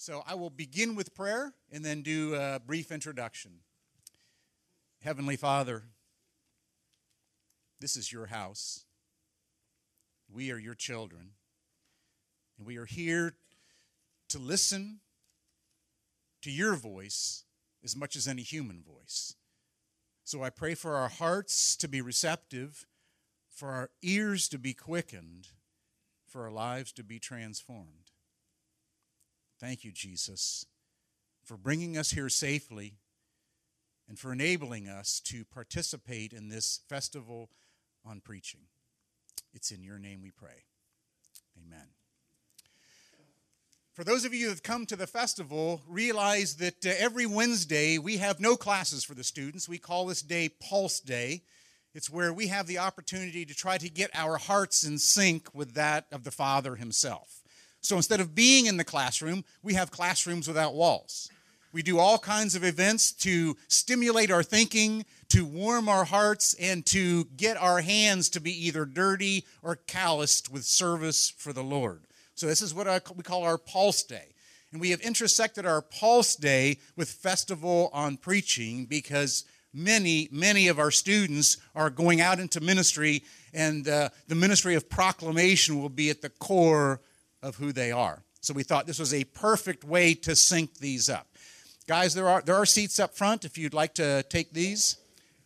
So I will begin with prayer and then do a brief introduction. Heavenly Father, this is your house. We are your children. And we are here to listen to your voice as much as any human voice. So I pray for our hearts to be receptive, for our ears to be quickened, for our lives to be transformed. Thank you, Jesus, for bringing us here safely and for enabling us to participate in this festival on preaching. It's in your name we pray. Amen. For those of you that have come to the festival, realize that uh, every Wednesday we have no classes for the students. We call this day Pulse Day. It's where we have the opportunity to try to get our hearts in sync with that of the Father Himself. So instead of being in the classroom, we have classrooms without walls. We do all kinds of events to stimulate our thinking, to warm our hearts, and to get our hands to be either dirty or calloused with service for the Lord. So, this is what we call our Pulse Day. And we have intersected our Pulse Day with Festival on Preaching because many, many of our students are going out into ministry, and uh, the ministry of proclamation will be at the core of who they are. So, we thought this was a perfect way to sync these up. Guys, there are, there are seats up front if you'd like to take these.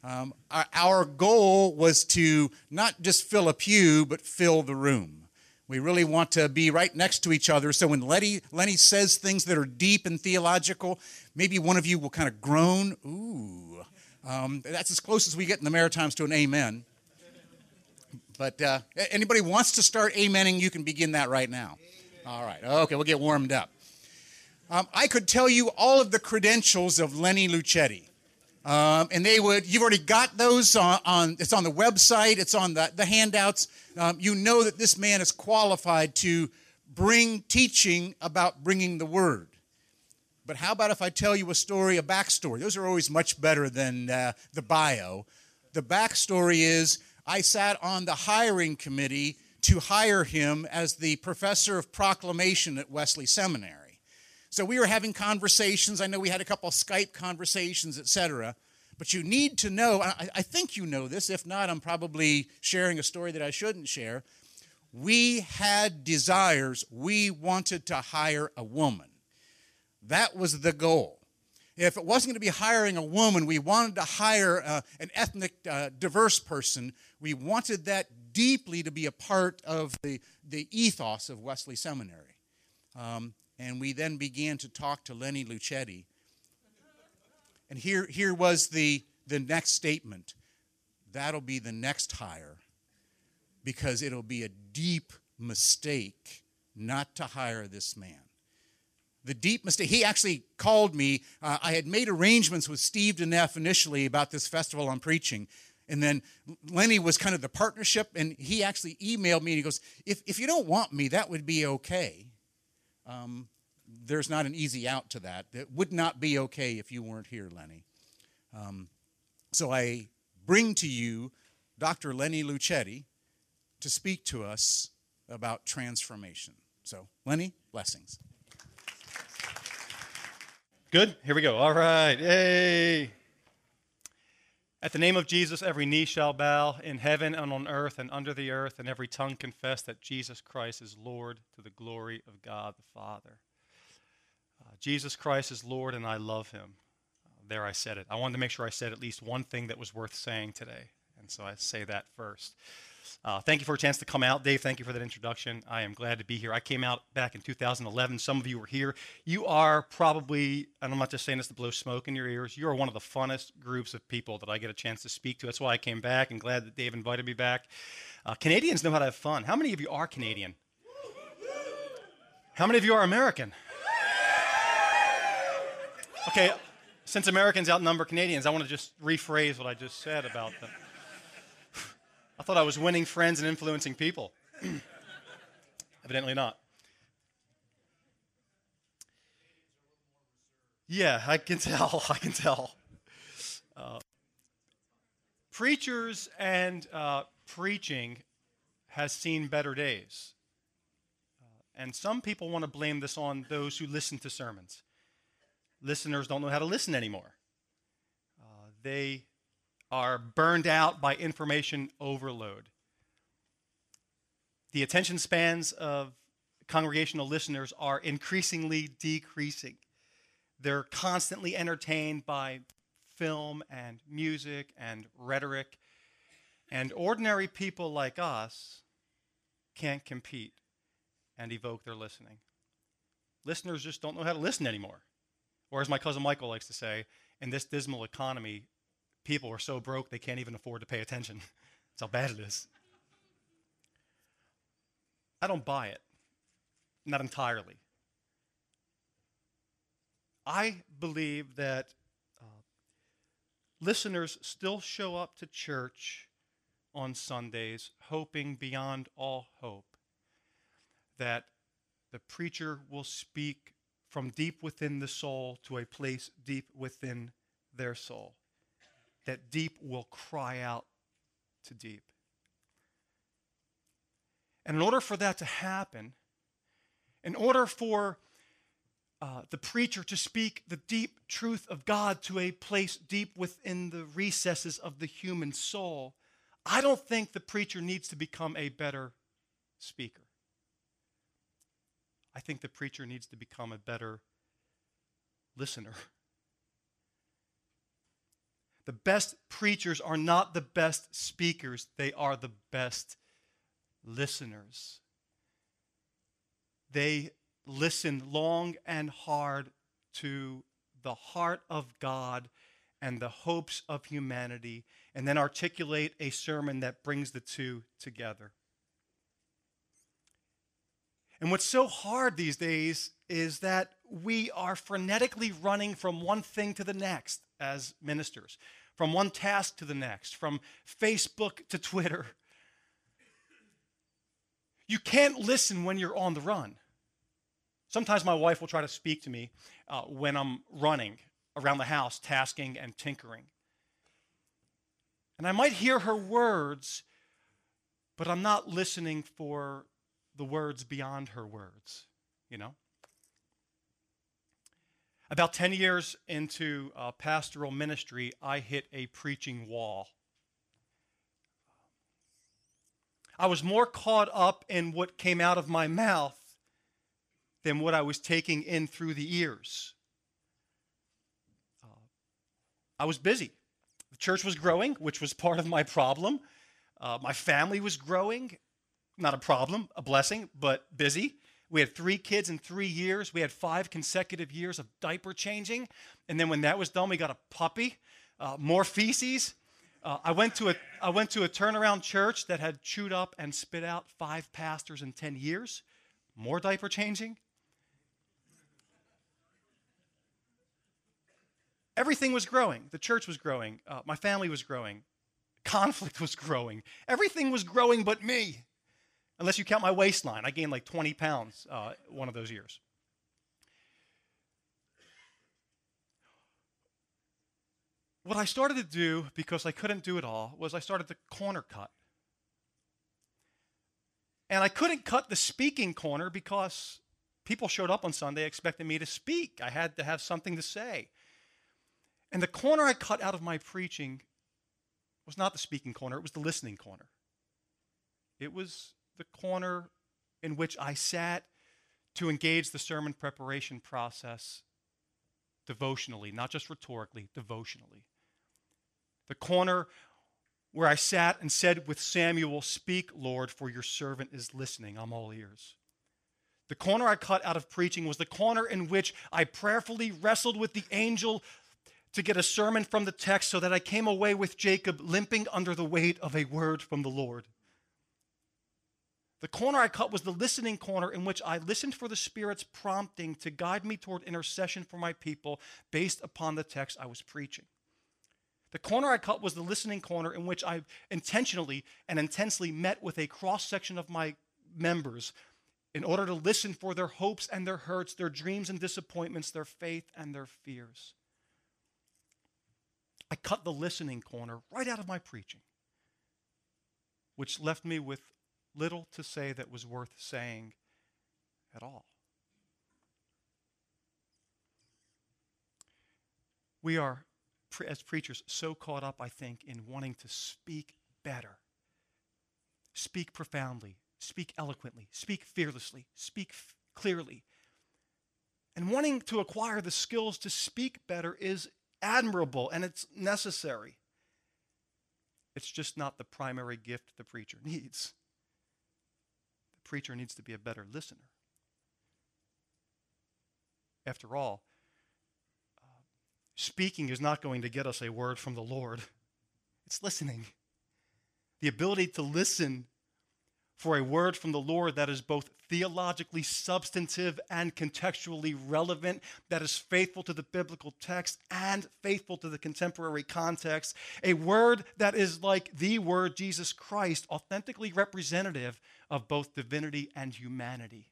Um, our, our goal was to not just fill a pew, but fill the room. We really want to be right next to each other. So when Lenny, Lenny says things that are deep and theological, maybe one of you will kind of groan. Ooh. Um, that's as close as we get in the Maritimes to an amen. But uh, anybody wants to start amening, you can begin that right now. All right. Okay, we'll get warmed up. Um, I could tell you all of the credentials of Lenny Luchetti. Um, and they would, you've already got those on, on, it's on the website, it's on the, the handouts. Um, you know that this man is qualified to bring teaching about bringing the word. But how about if I tell you a story, a backstory? Those are always much better than uh, the bio. The backstory is I sat on the hiring committee to hire him as the professor of proclamation at Wesley Seminary. So we were having conversations. I know we had a couple Skype conversations, etc. But you need to know, I, I think you know this. If not, I'm probably sharing a story that I shouldn't share. We had desires. We wanted to hire a woman. That was the goal. If it wasn't going to be hiring a woman, we wanted to hire uh, an ethnic uh, diverse person. We wanted that deeply to be a part of the, the ethos of Wesley Seminary. Um, and we then began to talk to Lenny Luchetti. And here, here was the, the next statement that'll be the next hire because it'll be a deep mistake not to hire this man. The deep mistake. He actually called me. Uh, I had made arrangements with Steve DeNeff initially about this festival on preaching. And then Lenny was kind of the partnership, and he actually emailed me and he goes, If, if you don't want me, that would be okay. Um, there's not an easy out to that. It would not be okay if you weren't here, Lenny. Um, so I bring to you Dr. Lenny Luchetti to speak to us about transformation. So, Lenny, blessings. Good. Here we go. All right. Yay. At the name of Jesus, every knee shall bow in heaven and on earth and under the earth, and every tongue confess that Jesus Christ is Lord to the glory of God the Father. Jesus Christ is Lord and I love him. Uh, there I said it. I wanted to make sure I said at least one thing that was worth saying today. And so I say that first. Uh, thank you for a chance to come out. Dave, thank you for that introduction. I am glad to be here. I came out back in 2011. Some of you were here. You are probably, and I'm not just saying this to blow smoke in your ears, you are one of the funnest groups of people that I get a chance to speak to. That's why I came back and glad that Dave invited me back. Uh, Canadians know how to have fun. How many of you are Canadian? How many of you are American? Okay, since Americans outnumber Canadians, I want to just rephrase what I just said about them. I thought I was winning friends and influencing people. Evidently not. Yeah, I can tell. I can tell. Uh, preachers and uh, preaching has seen better days. Uh, And some people want to blame this on those who listen to sermons. Listeners don't know how to listen anymore. Uh, they are burned out by information overload. The attention spans of congregational listeners are increasingly decreasing. They're constantly entertained by film and music and rhetoric. And ordinary people like us can't compete and evoke their listening. Listeners just don't know how to listen anymore. Or, as my cousin Michael likes to say, in this dismal economy, people are so broke they can't even afford to pay attention. That's how bad it is. I don't buy it, not entirely. I believe that uh, listeners still show up to church on Sundays hoping beyond all hope that the preacher will speak from deep within the soul to a place deep within their soul. That deep will cry out to deep. And in order for that to happen, in order for uh, the preacher to speak the deep truth of God to a place deep within the recesses of the human soul, I don't think the preacher needs to become a better speaker. I think the preacher needs to become a better listener. The best preachers are not the best speakers, they are the best listeners. They listen long and hard to the heart of God and the hopes of humanity, and then articulate a sermon that brings the two together. And what's so hard these days is that we are frenetically running from one thing to the next as ministers, from one task to the next, from Facebook to Twitter. You can't listen when you're on the run. Sometimes my wife will try to speak to me uh, when I'm running around the house, tasking and tinkering. And I might hear her words, but I'm not listening for the words beyond her words, you know? About 10 years into uh, pastoral ministry, I hit a preaching wall. I was more caught up in what came out of my mouth than what I was taking in through the ears. Uh, I was busy. The church was growing, which was part of my problem. Uh, my family was growing, not a problem, a blessing, but busy. We had three kids in three years. We had five consecutive years of diaper changing. And then when that was done, we got a puppy, uh, more feces. Uh, I, went to a, I went to a turnaround church that had chewed up and spit out five pastors in 10 years. More diaper changing. Everything was growing. The church was growing. Uh, my family was growing. Conflict was growing. Everything was growing but me unless you count my waistline. I gained like 20 pounds uh, one of those years. What I started to do, because I couldn't do it all, was I started to corner cut. And I couldn't cut the speaking corner because people showed up on Sunday expecting me to speak. I had to have something to say. And the corner I cut out of my preaching was not the speaking corner, it was the listening corner. It was the corner in which I sat to engage the sermon preparation process devotionally, not just rhetorically, devotionally. The corner where I sat and said with Samuel, Speak, Lord, for your servant is listening. I'm all ears. The corner I cut out of preaching was the corner in which I prayerfully wrestled with the angel to get a sermon from the text so that I came away with Jacob limping under the weight of a word from the Lord. The corner I cut was the listening corner in which I listened for the Spirit's prompting to guide me toward intercession for my people based upon the text I was preaching. The corner I cut was the listening corner in which I intentionally and intensely met with a cross section of my members in order to listen for their hopes and their hurts, their dreams and disappointments, their faith and their fears. I cut the listening corner right out of my preaching, which left me with little to say that was worth saying at all. We are, as preachers, so caught up, I think, in wanting to speak better, speak profoundly, speak eloquently, speak fearlessly, speak f- clearly. And wanting to acquire the skills to speak better is admirable and it's necessary. It's just not the primary gift the preacher needs. Preacher needs to be a better listener. After all, uh, speaking is not going to get us a word from the Lord, it's listening. The ability to listen for a word from the Lord that is both theologically substantive and contextually relevant, that is faithful to the biblical text and faithful to the contemporary context, a word that is like the word Jesus Christ, authentically representative of both divinity and humanity.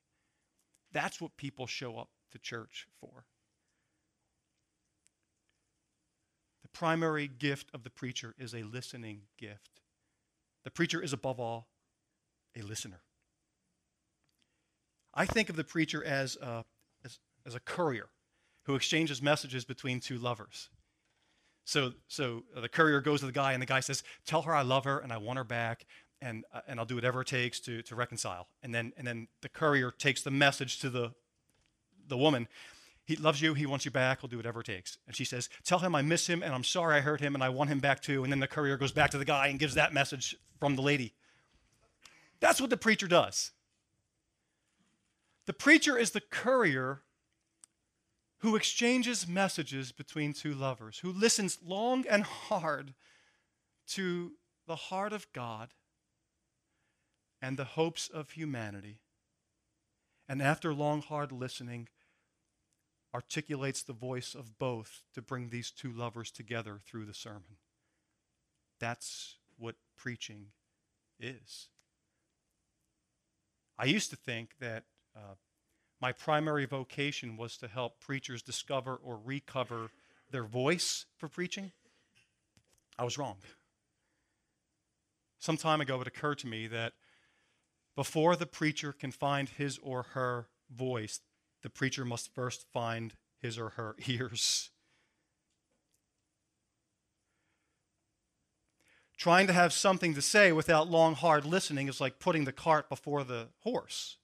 That's what people show up to church for. The primary gift of the preacher is a listening gift. The preacher is, above all, a listener. I think of the preacher as a, as, as a courier who exchanges messages between two lovers. So, so the courier goes to the guy, and the guy says, Tell her I love her and I want her back, and, uh, and I'll do whatever it takes to, to reconcile. And then, and then the courier takes the message to the, the woman. He loves you, he wants you back, he'll do whatever it takes. And she says, Tell him I miss him, and I'm sorry I hurt him, and I want him back too. And then the courier goes back to the guy and gives that message from the lady. That's what the preacher does. The preacher is the courier who exchanges messages between two lovers, who listens long and hard to the heart of God and the hopes of humanity. And after long, hard listening, articulates the voice of both to bring these two lovers together through the sermon. That's what preaching is. I used to think that uh, my primary vocation was to help preachers discover or recover their voice for preaching. I was wrong. Some time ago, it occurred to me that before the preacher can find his or her voice, the preacher must first find his or her ears. Trying to have something to say without long, hard listening is like putting the cart before the horse.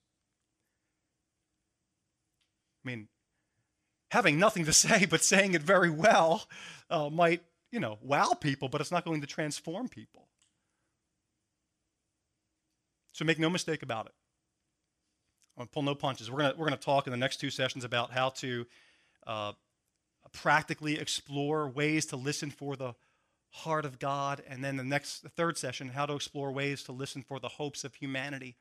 I mean, having nothing to say but saying it very well uh, might, you know, wow people, but it's not going to transform people. So make no mistake about it. I'm to pull no punches. We're going to, we're to talk in the next two sessions about how to uh, practically explore ways to listen for the heart of God, and then the next, the third session, how to explore ways to listen for the hopes of humanity.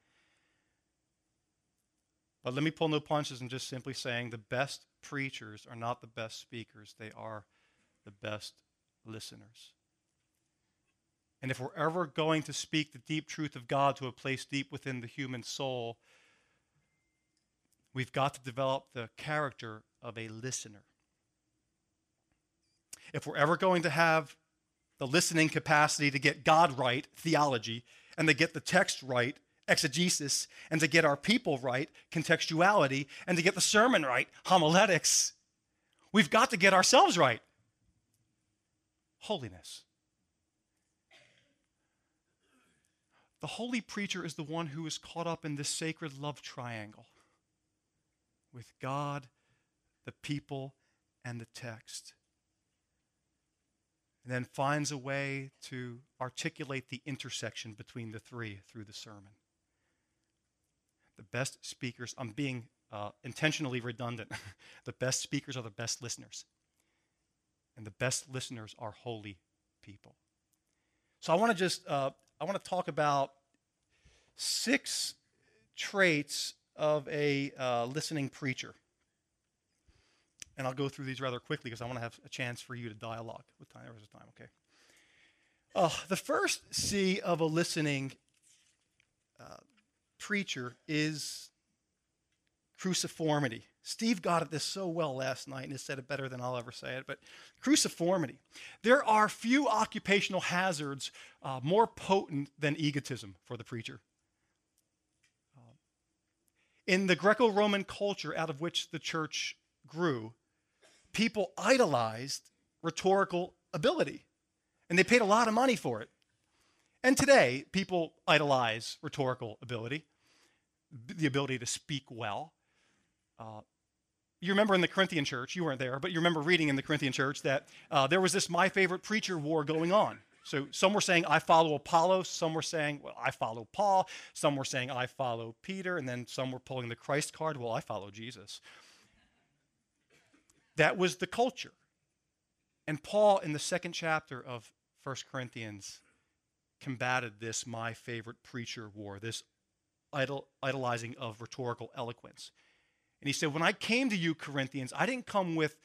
But let me pull no punches and just simply saying the best preachers are not the best speakers, they are the best listeners. And if we're ever going to speak the deep truth of God to a place deep within the human soul, we've got to develop the character of a listener. If we're ever going to have the listening capacity to get God right, theology, and to get the text right, exegesis, and to get our people right, contextuality, and to get the sermon right, homiletics. We've got to get ourselves right. Holiness. The holy preacher is the one who is caught up in this sacred love triangle with God, the people, and the text and then finds a way to articulate the intersection between the three through the sermon. The best speakers, I'm being uh, intentionally redundant, the best speakers are the best listeners. And the best listeners are holy people. So I want to just, uh, I want to talk about six traits of a uh, listening preacher. And I'll go through these rather quickly because I want to have a chance for you to dialogue with time. There was a time, okay. Uh, the first C of a listening uh, preacher is cruciformity. Steve got at this so well last night and has said it better than I'll ever say it, but cruciformity. There are few occupational hazards uh, more potent than egotism for the preacher. In the Greco Roman culture out of which the church grew, people idolized rhetorical ability, and they paid a lot of money for it. And today, people idolize rhetorical ability, the ability to speak well. Uh, you remember in the Corinthian church, you weren't there, but you remember reading in the Corinthian church that uh, there was this my favorite preacher war going on. So some were saying, I follow Apollo. Some were saying, well, I follow Paul. Some were saying, I follow Peter. And then some were pulling the Christ card. Well, I follow Jesus. That was the culture. And Paul, in the second chapter of 1 Corinthians, combated this my favorite preacher war, this idol, idolizing of rhetorical eloquence. And he said, When I came to you, Corinthians, I didn't come with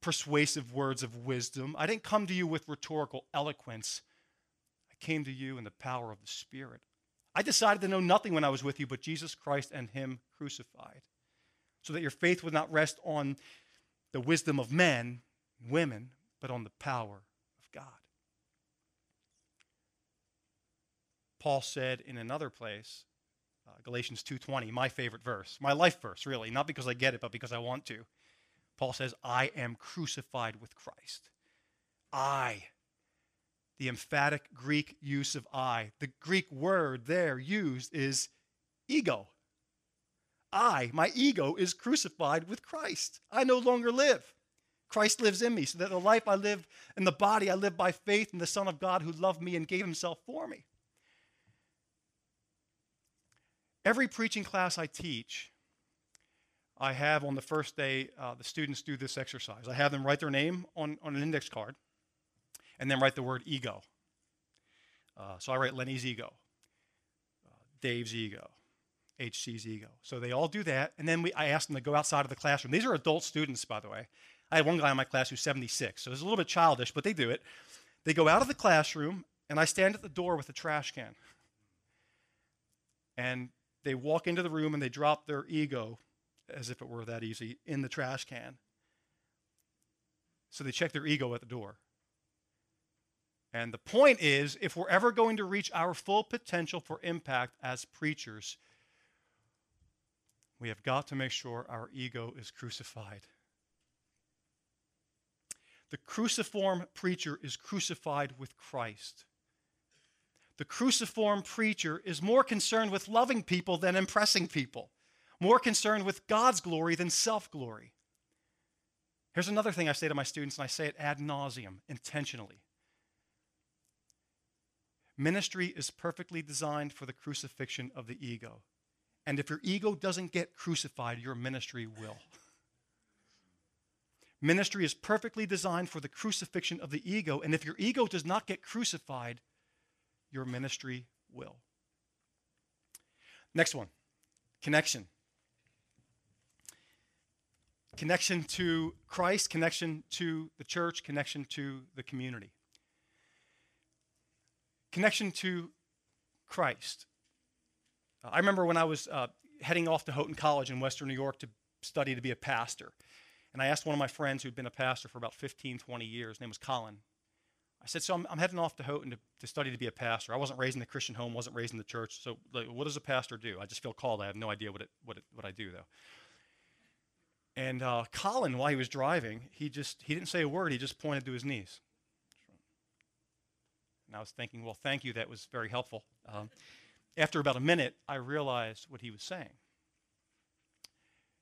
persuasive words of wisdom, I didn't come to you with rhetorical eloquence. I came to you in the power of the Spirit. I decided to know nothing when I was with you but Jesus Christ and Him crucified, so that your faith would not rest on the wisdom of men, and women, but on the power of God. Paul said in another place, uh, Galatians 2:20, my favorite verse, my life verse really, not because I get it but because I want to. Paul says, "I am crucified with Christ." I the emphatic Greek use of I. The Greek word there used is ego. I, my ego, is crucified with Christ. I no longer live. Christ lives in me, so that the life I live in the body, I live by faith in the Son of God who loved me and gave himself for me. Every preaching class I teach, I have on the first day, uh, the students do this exercise. I have them write their name on, on an index card and then write the word ego. Uh, so I write Lenny's ego, uh, Dave's ego, HC's ego. So they all do that, and then we, I ask them to go outside of the classroom. These are adult students, by the way. I had one guy in my class who's 76, so it's a little bit childish, but they do it. They go out of the classroom, and I stand at the door with a trash can. And they walk into the room and they drop their ego, as if it were that easy, in the trash can. So they check their ego at the door. And the point is if we're ever going to reach our full potential for impact as preachers, we have got to make sure our ego is crucified. The cruciform preacher is crucified with Christ. The cruciform preacher is more concerned with loving people than impressing people, more concerned with God's glory than self glory. Here's another thing I say to my students, and I say it ad nauseum, intentionally. Ministry is perfectly designed for the crucifixion of the ego. And if your ego doesn't get crucified, your ministry will. Ministry is perfectly designed for the crucifixion of the ego. And if your ego does not get crucified, your ministry will. Next one connection. Connection to Christ, connection to the church, connection to the community. Connection to Christ. Uh, I remember when I was uh, heading off to Houghton College in Western New York to study to be a pastor. And I asked one of my friends who'd been a pastor for about 15, 20 years, his name was Colin. I said, So I'm, I'm heading off to Houghton to, to, study to be a pastor. I wasn't raised in the Christian home, wasn't raised in the church. So, like, what does a pastor do? I just feel called. I have no idea what, it, what, it, what I do, though. And uh, Colin, while he was driving, he just he didn't say a word. He just pointed to his knees. And I was thinking, well, thank you. That was very helpful. Um, after about a minute, I realized what he was saying.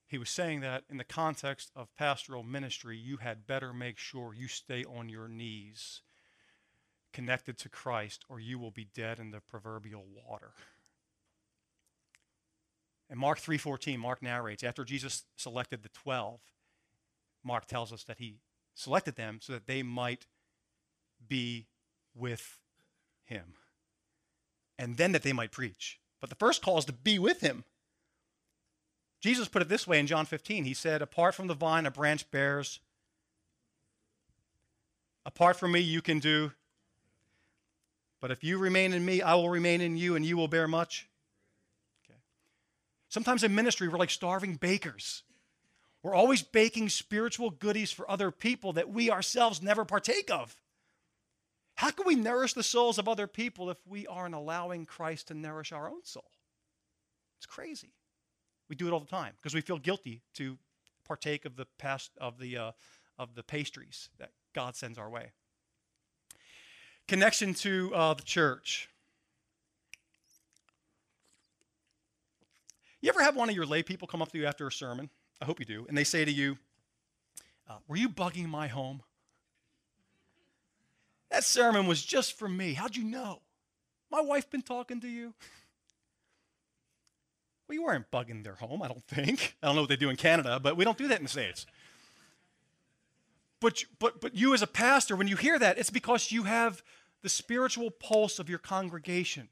He was saying that in the context of pastoral ministry, you had better make sure you stay on your knees connected to Christ, or you will be dead in the proverbial water. In Mark 3:14, Mark narrates, after Jesus selected the 12, Mark tells us that he selected them so that they might be with him, and then that they might preach. But the first call is to be with him. Jesus put it this way in John 15. He said, Apart from the vine, a branch bears. Apart from me, you can do. But if you remain in me, I will remain in you, and you will bear much. Okay. Sometimes in ministry, we're like starving bakers. We're always baking spiritual goodies for other people that we ourselves never partake of. How can we nourish the souls of other people if we aren't allowing Christ to nourish our own soul? It's crazy. We do it all the time because we feel guilty to partake of the past of the uh, of the pastries that God sends our way. Connection to uh, the church. You ever have one of your lay people come up to you after a sermon? I hope you do, and they say to you, uh, "Were you bugging my home?" That sermon was just for me. How'd you know? My wife been talking to you? Well, you weren't bugging their home, I don't think. I don't know what they do in Canada, but we don't do that in the States. But, but, but you, as a pastor, when you hear that, it's because you have the spiritual pulse of your congregation.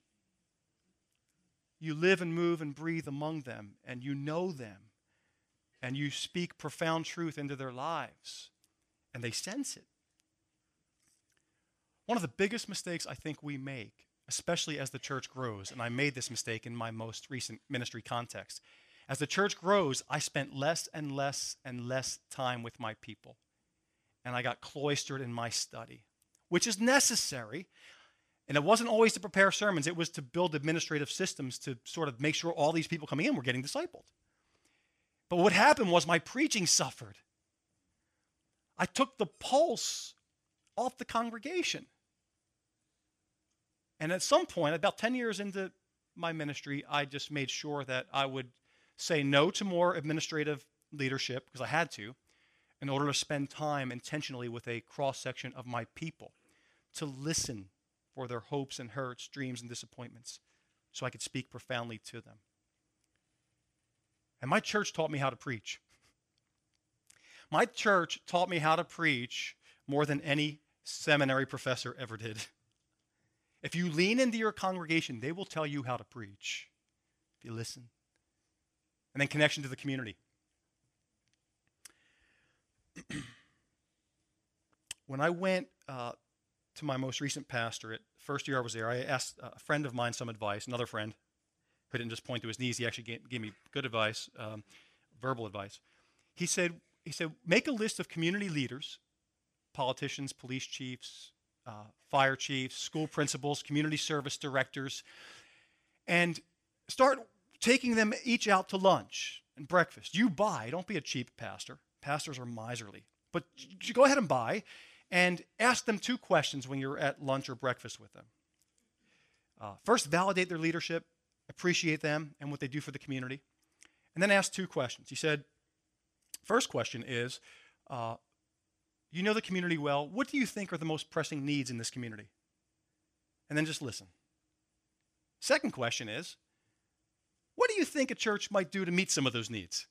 You live and move and breathe among them, and you know them, and you speak profound truth into their lives, and they sense it. One of the biggest mistakes I think we make especially as the church grows. And I made this mistake in my most recent ministry context. As the church grows, I spent less and less and less time with my people. And I got cloistered in my study, which is necessary. And it wasn't always to prepare sermons, it was to build administrative systems to sort of make sure all these people coming in were getting discipled. But what happened was my preaching suffered. I took the pulse off the congregation. And at some point, about 10 years into my ministry, I just made sure that I would say no to more administrative leadership because I had to in order to spend time intentionally with a cross section of my people to listen for their hopes and hurts, dreams and disappointments so I could speak profoundly to them. And my church taught me how to preach. My church taught me how to preach more than any seminary professor ever did. If you lean into your congregation, they will tell you how to preach if you listen. And then connection to the community. when I went uh, to my most recent pastorate, first year I was there, I asked a friend of mine some advice, another friend who didn't just point to his knees, he actually gave, gave me good advice, um, verbal advice. He said, he said, make a list of community leaders, politicians, police chiefs, uh, fire chiefs, school principals, community service directors, and start taking them each out to lunch and breakfast. You buy, don't be a cheap pastor. Pastors are miserly. But go ahead and buy and ask them two questions when you're at lunch or breakfast with them. Uh, first, validate their leadership, appreciate them and what they do for the community, and then ask two questions. He said, First question is, uh, you know the community well. What do you think are the most pressing needs in this community? And then just listen. Second question is what do you think a church might do to meet some of those needs?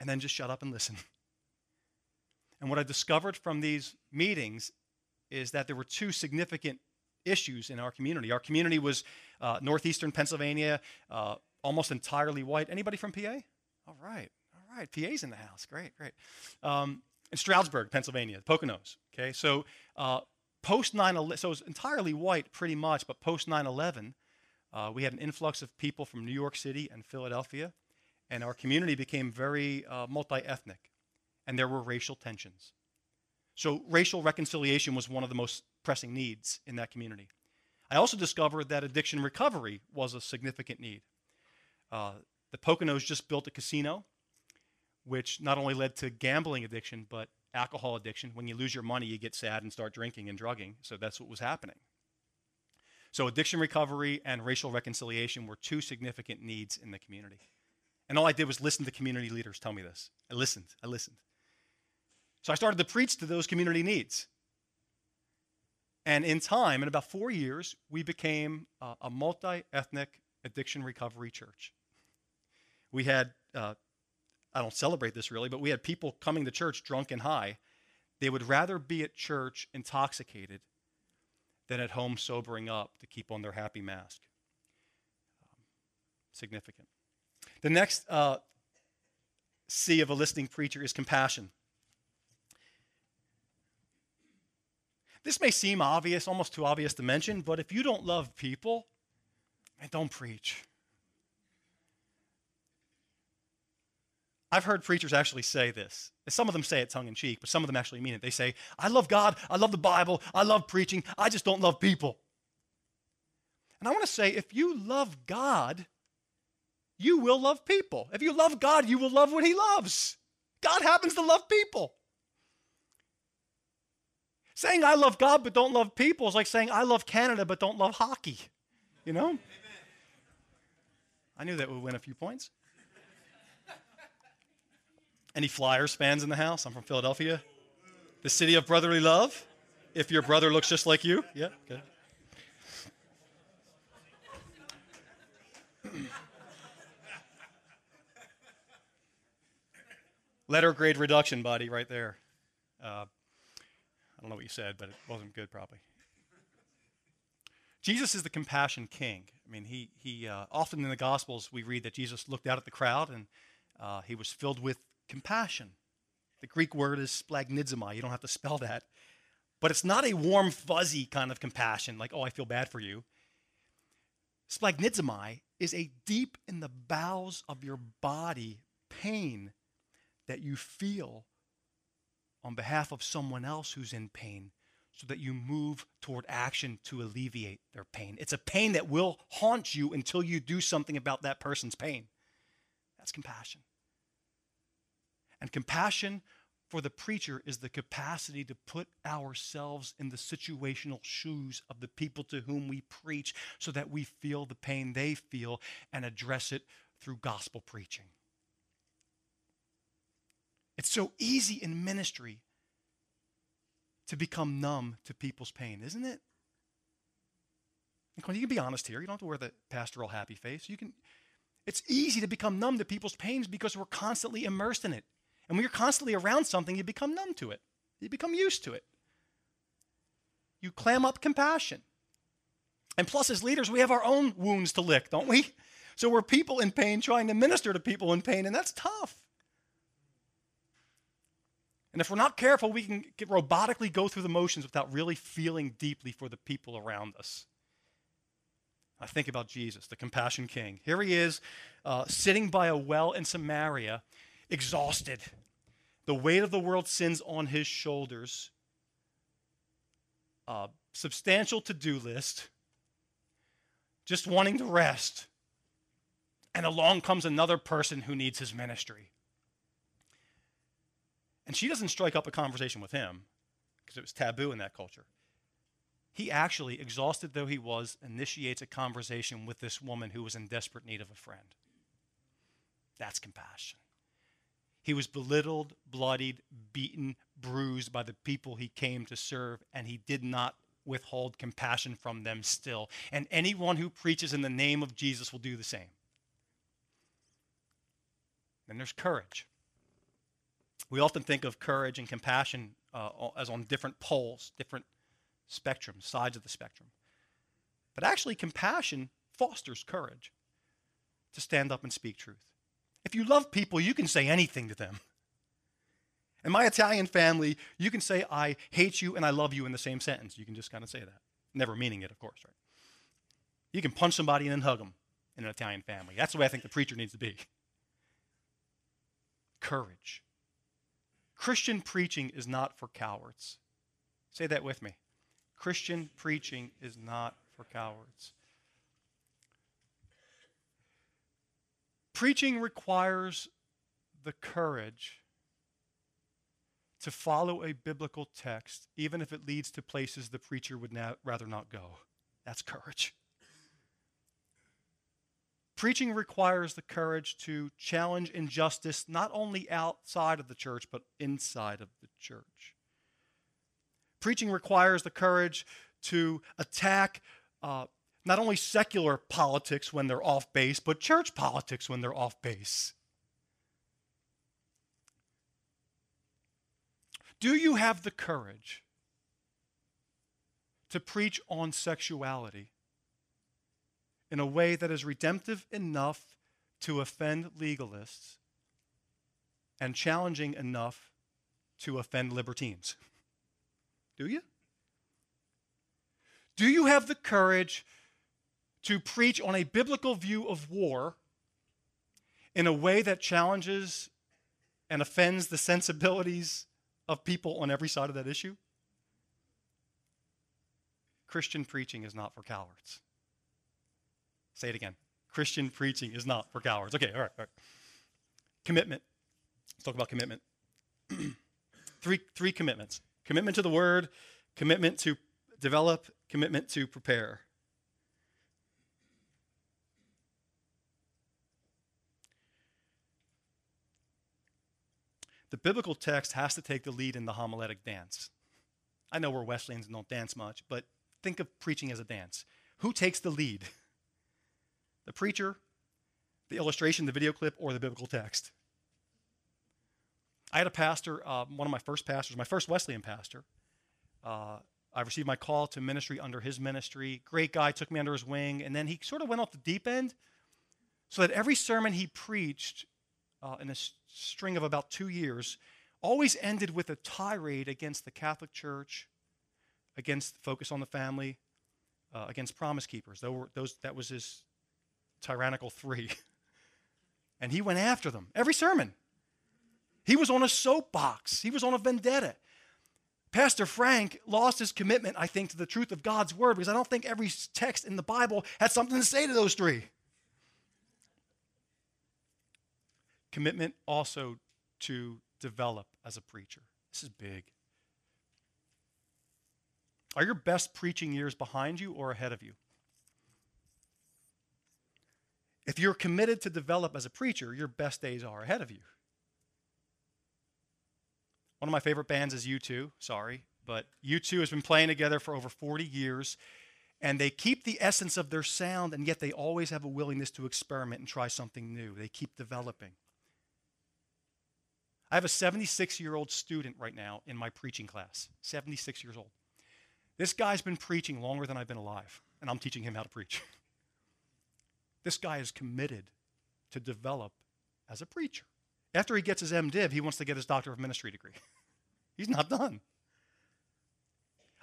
And then just shut up and listen. And what I discovered from these meetings is that there were two significant issues in our community. Our community was uh, northeastern Pennsylvania, uh, almost entirely white. Anybody from PA? All right, all right. PA's in the house. Great, great. Um, in Stroudsburg, Pennsylvania, the Poconos. Okay, so uh, post 9 11, so it was entirely white pretty much, but post 9 11, uh, we had an influx of people from New York City and Philadelphia, and our community became very uh, multi ethnic, and there were racial tensions. So, racial reconciliation was one of the most pressing needs in that community. I also discovered that addiction recovery was a significant need. Uh, the Poconos just built a casino which not only led to gambling addiction, but alcohol addiction. When you lose your money, you get sad and start drinking and drugging. So that's what was happening. So addiction recovery and racial reconciliation were two significant needs in the community. And all I did was listen to community leaders tell me this. I listened. I listened. So I started to preach to those community needs. And in time, in about four years, we became a multi ethnic addiction recovery church. We had uh, I don't celebrate this really, but we had people coming to church drunk and high. They would rather be at church intoxicated than at home sobering up to keep on their happy mask. Um, significant. The next uh, C of a listening preacher is compassion. This may seem obvious, almost too obvious to mention, but if you don't love people, don't preach. I've heard preachers actually say this. Some of them say it tongue in cheek, but some of them actually mean it. They say, I love God, I love the Bible, I love preaching, I just don't love people. And I want to say, if you love God, you will love people. If you love God, you will love what He loves. God happens to love people. Saying I love God but don't love people is like saying I love Canada but don't love hockey. You know? Amen. I knew that would win a few points. Any Flyers fans in the house? I'm from Philadelphia. The city of brotherly love. If your brother looks just like you. Yeah, okay. Letter grade reduction, buddy, right there. Uh, I don't know what you said, but it wasn't good, probably. Jesus is the compassion king. I mean, he, he uh, often in the Gospels we read that Jesus looked out at the crowd and uh, he was filled with compassion. The Greek word is splanchnizomai. You don't have to spell that. But it's not a warm, fuzzy kind of compassion, like, oh, I feel bad for you. Splanchnizomai is a deep in the bowels of your body pain that you feel on behalf of someone else who's in pain so that you move toward action to alleviate their pain. It's a pain that will haunt you until you do something about that person's pain. That's compassion. And compassion for the preacher is the capacity to put ourselves in the situational shoes of the people to whom we preach so that we feel the pain they feel and address it through gospel preaching. It's so easy in ministry to become numb to people's pain, isn't it? You can be honest here. You don't have to wear the pastoral happy face. You can. It's easy to become numb to people's pains because we're constantly immersed in it. And when you're constantly around something, you become numb to it. You become used to it. You clam up compassion. And plus, as leaders, we have our own wounds to lick, don't we? So we're people in pain trying to minister to people in pain, and that's tough. And if we're not careful, we can get robotically go through the motions without really feeling deeply for the people around us. I think about Jesus, the compassion king. Here he is, uh, sitting by a well in Samaria, exhausted. The weight of the world's sins on his shoulders. Uh, substantial to do list. Just wanting to rest. And along comes another person who needs his ministry. And she doesn't strike up a conversation with him because it was taboo in that culture. He actually, exhausted though he was, initiates a conversation with this woman who was in desperate need of a friend. That's compassion. He was belittled, bloodied, beaten, bruised by the people he came to serve, and he did not withhold compassion from them still. And anyone who preaches in the name of Jesus will do the same. Then there's courage. We often think of courage and compassion uh, as on different poles, different spectrums, sides of the spectrum. But actually, compassion fosters courage to stand up and speak truth. If you love people, you can say anything to them. In my Italian family, you can say, I hate you and I love you in the same sentence. You can just kind of say that. Never meaning it, of course, right? You can punch somebody and then hug them in an Italian family. That's the way I think the preacher needs to be. Courage. Christian preaching is not for cowards. Say that with me. Christian preaching is not for cowards. Preaching requires the courage to follow a biblical text, even if it leads to places the preacher would na- rather not go. That's courage. Preaching requires the courage to challenge injustice not only outside of the church, but inside of the church. Preaching requires the courage to attack uh, not only secular politics when they're off base, but church politics when they're off base. Do you have the courage to preach on sexuality in a way that is redemptive enough to offend legalists and challenging enough to offend libertines? Do you? Do you have the courage to preach on a biblical view of war in a way that challenges and offends the sensibilities of people on every side of that issue? Christian preaching is not for cowards. Say it again. Christian preaching is not for cowards. Okay, all right, all right. Commitment. Let's talk about commitment. three, three commitments commitment to the word, commitment to develop, commitment to prepare. The biblical text has to take the lead in the homiletic dance. I know we're Wesleyans and don't dance much, but think of preaching as a dance. Who takes the lead? The preacher, the illustration, the video clip, or the biblical text? I had a pastor, uh, one of my first pastors, my first Wesleyan pastor. Uh, I received my call to ministry under his ministry. Great guy, took me under his wing, and then he sort of went off the deep end so that every sermon he preached uh, in a string of about two years always ended with a tirade against the Catholic Church, against focus on the family, uh, against Promise Keepers. Those, that was his tyrannical three. and he went after them every sermon. He was on a soapbox, he was on a vendetta. Pastor Frank lost his commitment, I think, to the truth of God's word because I don't think every text in the Bible had something to say to those three. Commitment also to develop as a preacher. This is big. Are your best preaching years behind you or ahead of you? If you're committed to develop as a preacher, your best days are ahead of you. One of my favorite bands is U2, sorry, but U2 has been playing together for over 40 years, and they keep the essence of their sound, and yet they always have a willingness to experiment and try something new. They keep developing. I have a 76 year old student right now in my preaching class, 76 years old. This guy's been preaching longer than I've been alive, and I'm teaching him how to preach. this guy is committed to develop as a preacher. After he gets his MDiv, he wants to get his Doctor of Ministry degree. He's not done.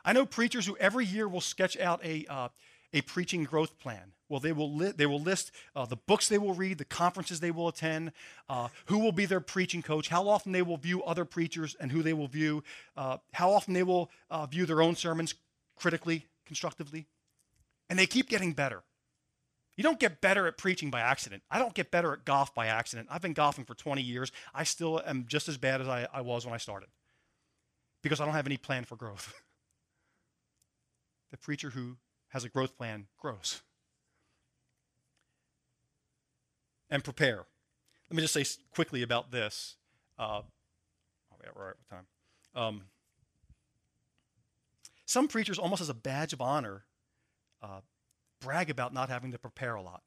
I know preachers who every year will sketch out a, uh, a preaching growth plan. Well, they will, li- they will list uh, the books they will read, the conferences they will attend, uh, who will be their preaching coach, how often they will view other preachers and who they will view, uh, how often they will uh, view their own sermons critically, constructively. And they keep getting better. You don't get better at preaching by accident. I don't get better at golf by accident. I've been golfing for 20 years. I still am just as bad as I, I was when I started because I don't have any plan for growth. the preacher who has a growth plan grows. And prepare. Let me just say quickly about this. Uh, we're at what time? Um, some preachers, almost as a badge of honor, uh, brag about not having to prepare a lot.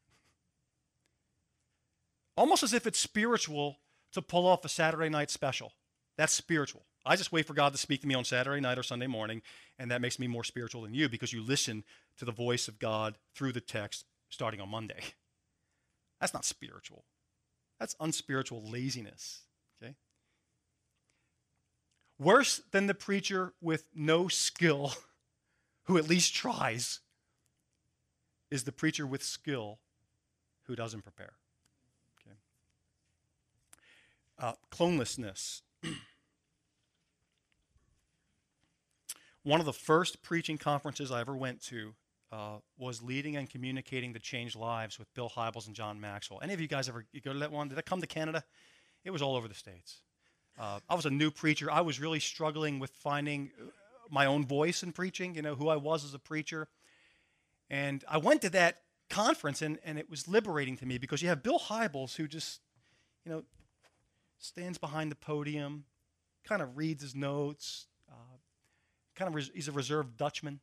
Almost as if it's spiritual to pull off a Saturday night special. That's spiritual. I just wait for God to speak to me on Saturday night or Sunday morning, and that makes me more spiritual than you because you listen to the voice of God through the text starting on Monday. That's not spiritual. That's unspiritual laziness. Okay? Worse than the preacher with no skill who at least tries is the preacher with skill who doesn't prepare. Okay. Uh, clonelessness. One of the first preaching conferences I ever went to uh, was leading and communicating the changed lives with Bill Hybels and John Maxwell. Any of you guys ever go to that one? Did that come to Canada? It was all over the States. Uh, I was a new preacher. I was really struggling with finding uh, my own voice in preaching, you know, who I was as a preacher. And I went to that conference, and, and it was liberating to me because you have Bill Hybels, who just, you know, stands behind the podium, kind of reads his notes, kind of res- he's a reserved Dutchman.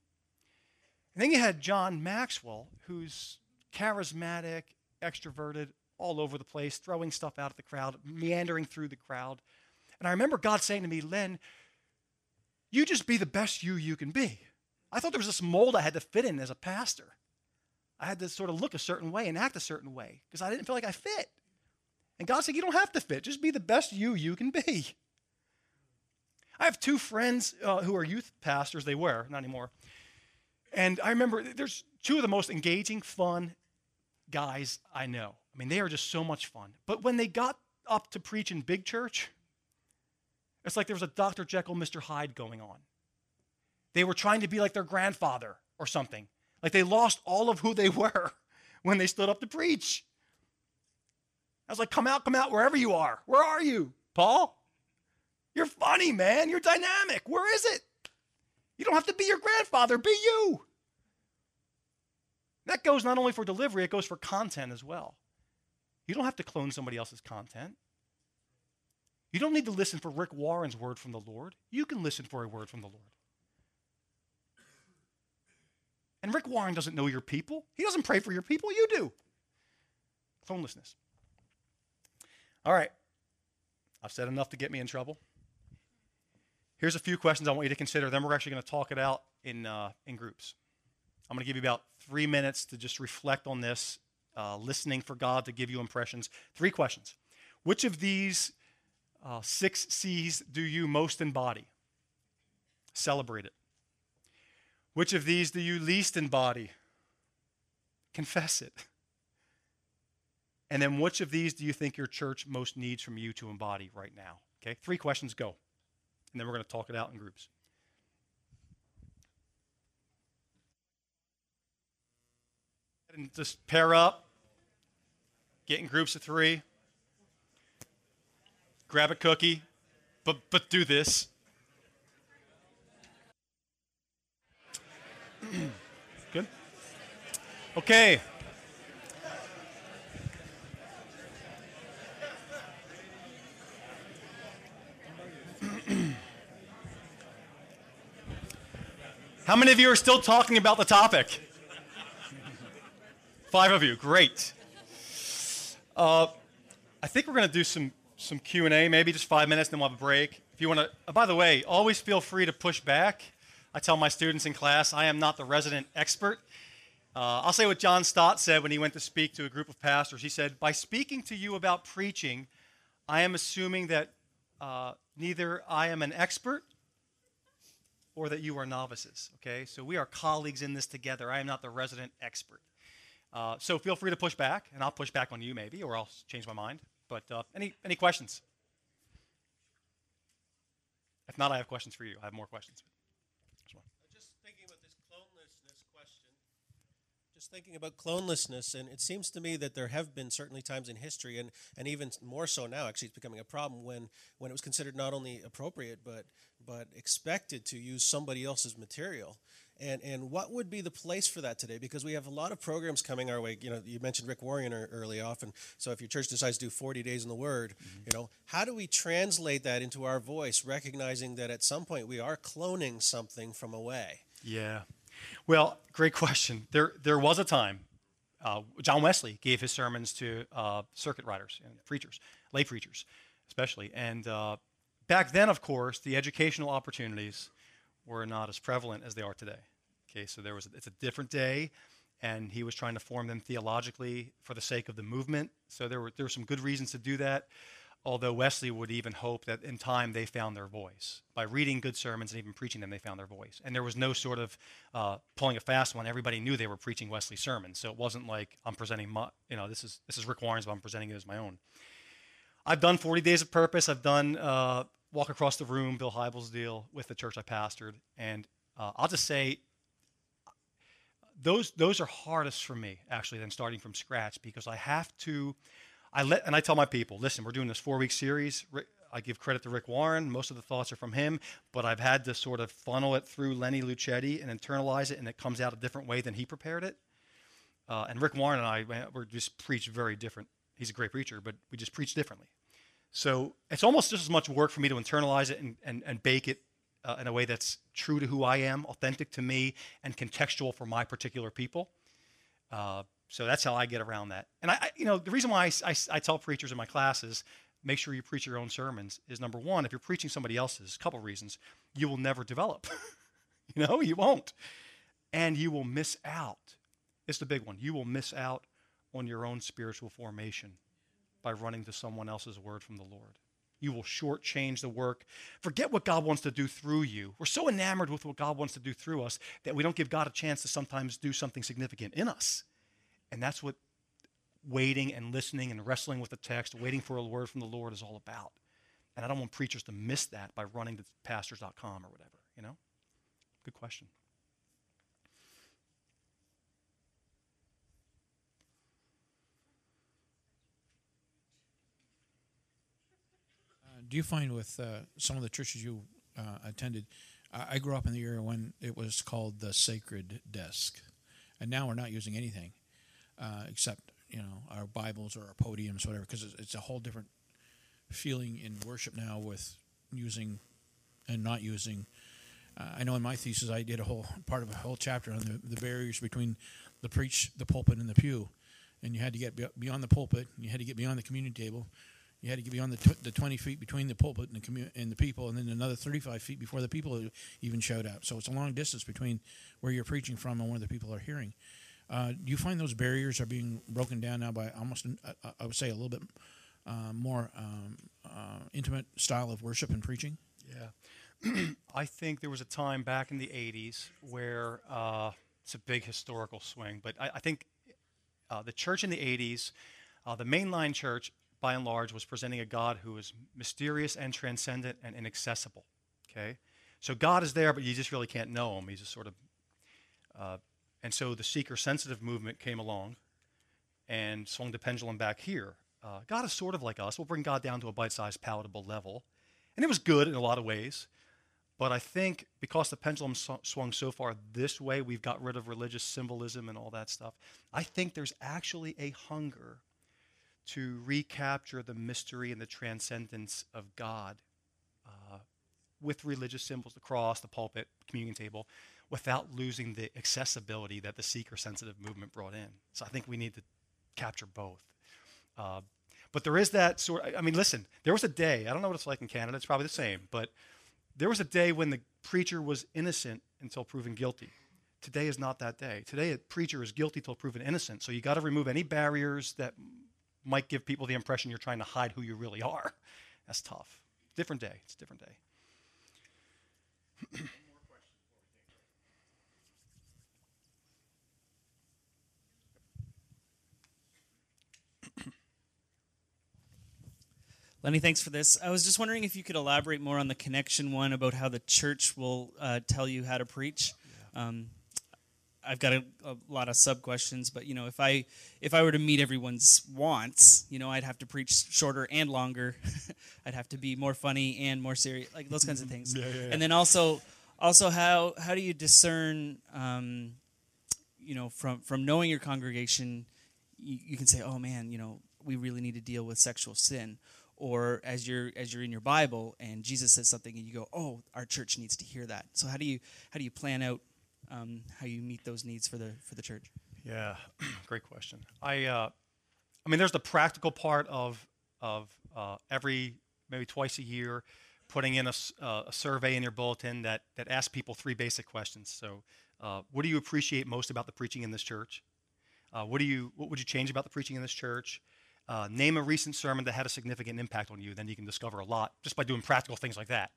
And then you had John Maxwell, who's charismatic, extroverted, all over the place, throwing stuff out at the crowd, meandering through the crowd. And I remember God saying to me, Len, you just be the best you you can be. I thought there was this mold I had to fit in as a pastor. I had to sort of look a certain way and act a certain way because I didn't feel like I fit. And God said, You don't have to fit, just be the best you you can be. I have two friends uh, who are youth pastors, they were, not anymore. And I remember there's two of the most engaging, fun guys I know. I mean, they are just so much fun. But when they got up to preach in big church, it's like there was a Dr. Jekyll, Mr. Hyde going on. They were trying to be like their grandfather or something. Like they lost all of who they were when they stood up to preach. I was like, come out, come out, wherever you are. Where are you, Paul? You're funny, man. You're dynamic. Where is it? You don't have to be your grandfather, be you. That goes not only for delivery, it goes for content as well. You don't have to clone somebody else's content. You don't need to listen for Rick Warren's word from the Lord. You can listen for a word from the Lord. And Rick Warren doesn't know your people. He doesn't pray for your people. You do. Clonelessness. All right. I've said enough to get me in trouble. Here's a few questions I want you to consider. Then we're actually going to talk it out in, uh, in groups. I'm going to give you about three minutes to just reflect on this, uh, listening for God to give you impressions. Three questions. Which of these uh, six C's do you most embody? Celebrate it. Which of these do you least embody? Confess it. And then which of these do you think your church most needs from you to embody right now? Okay, three questions, go and then we're going to talk it out in groups. And just pair up, get in groups of three, grab a cookie, but, but do this. Good? Okay. How many of you are still talking about the topic? Five of you, great. Uh, I think we're going to do some some Q and A, maybe just five minutes, then we'll have a break. If you want to, uh, by the way, always feel free to push back. I tell my students in class, I am not the resident expert. Uh, I'll say what John Stott said when he went to speak to a group of pastors. He said, "By speaking to you about preaching, I am assuming that uh, neither I am an expert or that you are novices. Okay, so we are colleagues in this together. I am not the resident expert. Uh, so feel free to push back, and I'll push back on you maybe, or I'll change my mind. But uh, any any questions? If not, I have questions for you. I have more questions. Just thinking about this clonelessness question. Just thinking about clonelessness, and it seems to me that there have been certainly times in history, and, and even more so now, actually, it's becoming a problem when, when it was considered not only appropriate but but expected to use somebody else's material. And, and what would be the place for that today? Because we have a lot of programs coming our way. You know, you mentioned Rick Warren early off, and so if your church decides to do 40 days in the Word, mm-hmm. you know, how do we translate that into our voice, recognizing that at some point we are cloning something from away? Yeah. Well, great question. There, there was a time uh, John Wesley gave his sermons to uh, circuit riders and preachers, lay preachers, especially, and uh, Back then, of course, the educational opportunities were not as prevalent as they are today. Okay, so there was a, it's a different day, and he was trying to form them theologically for the sake of the movement. So there were there were some good reasons to do that. Although Wesley would even hope that in time they found their voice by reading good sermons and even preaching them, they found their voice. And there was no sort of uh, pulling a fast one. Everybody knew they were preaching Wesley's sermons, so it wasn't like I'm presenting my, you know, this is this is Rick Warren's, but I'm presenting it as my own. I've done 40 Days of Purpose. I've done uh, walk across the room, Bill Hybels' deal with the church I pastored, and uh, I'll just say those those are hardest for me actually than starting from scratch because I have to. I let and I tell my people, listen, we're doing this four week series. I give credit to Rick Warren. Most of the thoughts are from him, but I've had to sort of funnel it through Lenny Luchetti and internalize it, and it comes out a different way than he prepared it. Uh, and Rick Warren and I, we're just preach very different. He's a great preacher, but we just preach differently. So it's almost just as much work for me to internalize it and, and, and bake it uh, in a way that's true to who I am, authentic to me, and contextual for my particular people. Uh, so that's how I get around that. And I, I you know, the reason why I, I, I, tell preachers in my classes, make sure you preach your own sermons, is number one, if you're preaching somebody else's, a couple reasons, you will never develop. you know, you won't. And you will miss out. It's the big one. You will miss out on your own spiritual formation by running to someone else's word from the Lord. You will shortchange the work. Forget what God wants to do through you. We're so enamored with what God wants to do through us that we don't give God a chance to sometimes do something significant in us. And that's what waiting and listening and wrestling with the text, waiting for a word from the Lord is all about. And I don't want preachers to miss that by running to pastors.com or whatever, you know? Good question. Uh, do you find with uh, some of the churches you uh, attended, I grew up in the era when it was called the sacred desk, and now we're not using anything uh, except you know our Bibles or our podiums, whatever, because it's, it's a whole different feeling in worship now with using and not using. Uh, I know in my thesis I did a whole part of a whole chapter on the, the barriers between the preach, the pulpit, and the pew, and you had to get beyond the pulpit, you had to get beyond the community table, you had to get beyond the, tw- the 20 feet between the pulpit and the, commu- and the people, and then another 35 feet before the people even showed up. So it's a long distance between where you're preaching from and where the people are hearing. Uh, do you find those barriers are being broken down now by almost, uh, I would say, a little bit uh, more um, uh, intimate style of worship and preaching? Yeah. I think there was a time back in the 80s where uh, it's a big historical swing, but I, I think uh, the church in the 80s, uh, the mainline church, by and large, was presenting a God who is mysterious and transcendent and inaccessible. Okay? So God is there, but you just really can't know him. He's just sort of. And so the seeker sensitive movement came along and swung the pendulum back here. Uh, God is sort of like us. We'll bring God down to a bite sized, palatable level. And it was good in a lot of ways. But I think because the pendulum sw- swung so far this way, we've got rid of religious symbolism and all that stuff. I think there's actually a hunger to recapture the mystery and the transcendence of God uh, with religious symbols, the cross, the pulpit, communion table, without losing the accessibility that the seeker sensitive movement brought in. So I think we need to capture both. Uh, but there is that sort. I mean, listen. There was a day. I don't know what it's like in Canada. It's probably the same. But there was a day when the preacher was innocent until proven guilty. Today is not that day. Today, a preacher is guilty till proven innocent. So you got to remove any barriers that might give people the impression you're trying to hide who you really are. That's tough. Different day. It's a different day. Lenny, thanks for this. I was just wondering if you could elaborate more on the connection one about how the church will uh, tell you how to preach. Um, I've got a, a lot of sub questions, but you know, if I if I were to meet everyone's wants, you know, I'd have to preach shorter and longer. I'd have to be more funny and more serious, like those kinds of things. Yeah, yeah, yeah. And then also, also how how do you discern, um, you know, from from knowing your congregation, you, you can say, oh man, you know, we really need to deal with sexual sin or as you're as you're in your bible and jesus says something and you go oh our church needs to hear that so how do you how do you plan out um, how you meet those needs for the for the church Yeah, great question. I, uh, I mean, there's the practical part of of uh, every maybe twice a year, putting in a, uh, a survey in your bulletin that that asks people three basic questions. So, uh, what do you appreciate most about the preaching in this church? Uh, what do you what would you change about the preaching in this church? Uh, name a recent sermon that had a significant impact on you. Then you can discover a lot just by doing practical things like that.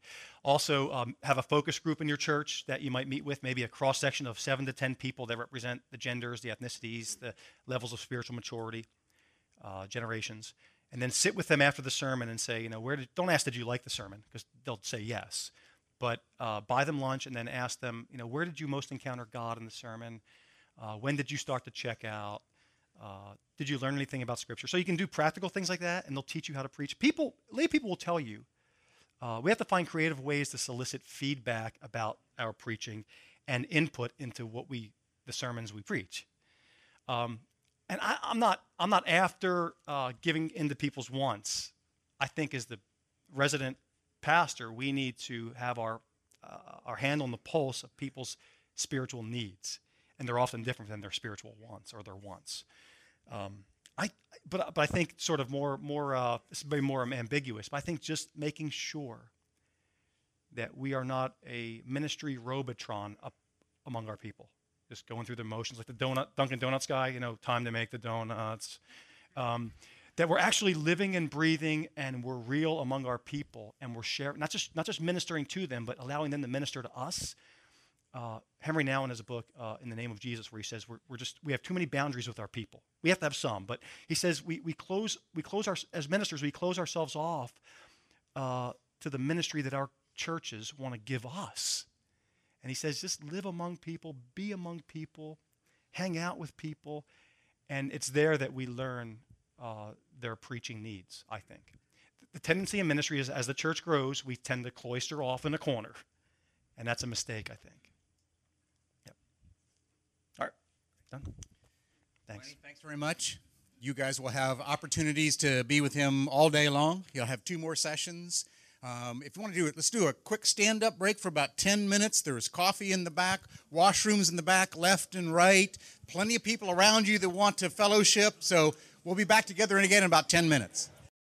Also, um, have a focus group in your church that you might meet with, maybe a cross section of seven to 10 people that represent the genders, the ethnicities, the levels of spiritual maturity, uh, generations. And then sit with them after the sermon and say, you know, where did, don't ask, did you like the sermon? Because they'll say yes. But uh, buy them lunch and then ask them, you know, where did you most encounter God in the sermon? Uh, when did you start to check out? Uh, did you learn anything about Scripture? So you can do practical things like that, and they'll teach you how to preach. People, lay people will tell you. Uh, we have to find creative ways to solicit feedback about our preaching and input into what we, the sermons we preach. Um, and I, I'm not, I'm not after uh, giving into people's wants. I think as the resident pastor, we need to have our, uh, our hand on the pulse of people's spiritual needs, and they're often different than their spiritual wants or their wants. Um, I, but, but I think sort of more, more, uh, this may be more ambiguous, but I think just making sure that we are not a ministry robotron up among our people, just going through the motions like the donut, Dunkin' Donuts guy, you know, time to make the donuts. Um, that we're actually living and breathing and we're real among our people and we're sharing, not just, not just ministering to them, but allowing them to minister to us. Uh, Henry Nouwen has a book uh, in the name of Jesus where he says we're, we're just we have too many boundaries with our people. We have to have some, but he says we, we close we close our as ministers we close ourselves off uh, to the ministry that our churches want to give us. And he says just live among people, be among people, hang out with people, and it's there that we learn uh, their preaching needs. I think the tendency in ministry is as the church grows, we tend to cloister off in a corner. And that's a mistake, I think. Yep. All right. Done. Thanks. Thanks very much. You guys will have opportunities to be with him all day long. He'll have two more sessions. Um, if you want to do it, let's do a quick stand up break for about 10 minutes. There's coffee in the back, washrooms in the back, left and right. Plenty of people around you that want to fellowship. So we'll be back together again in about 10 minutes.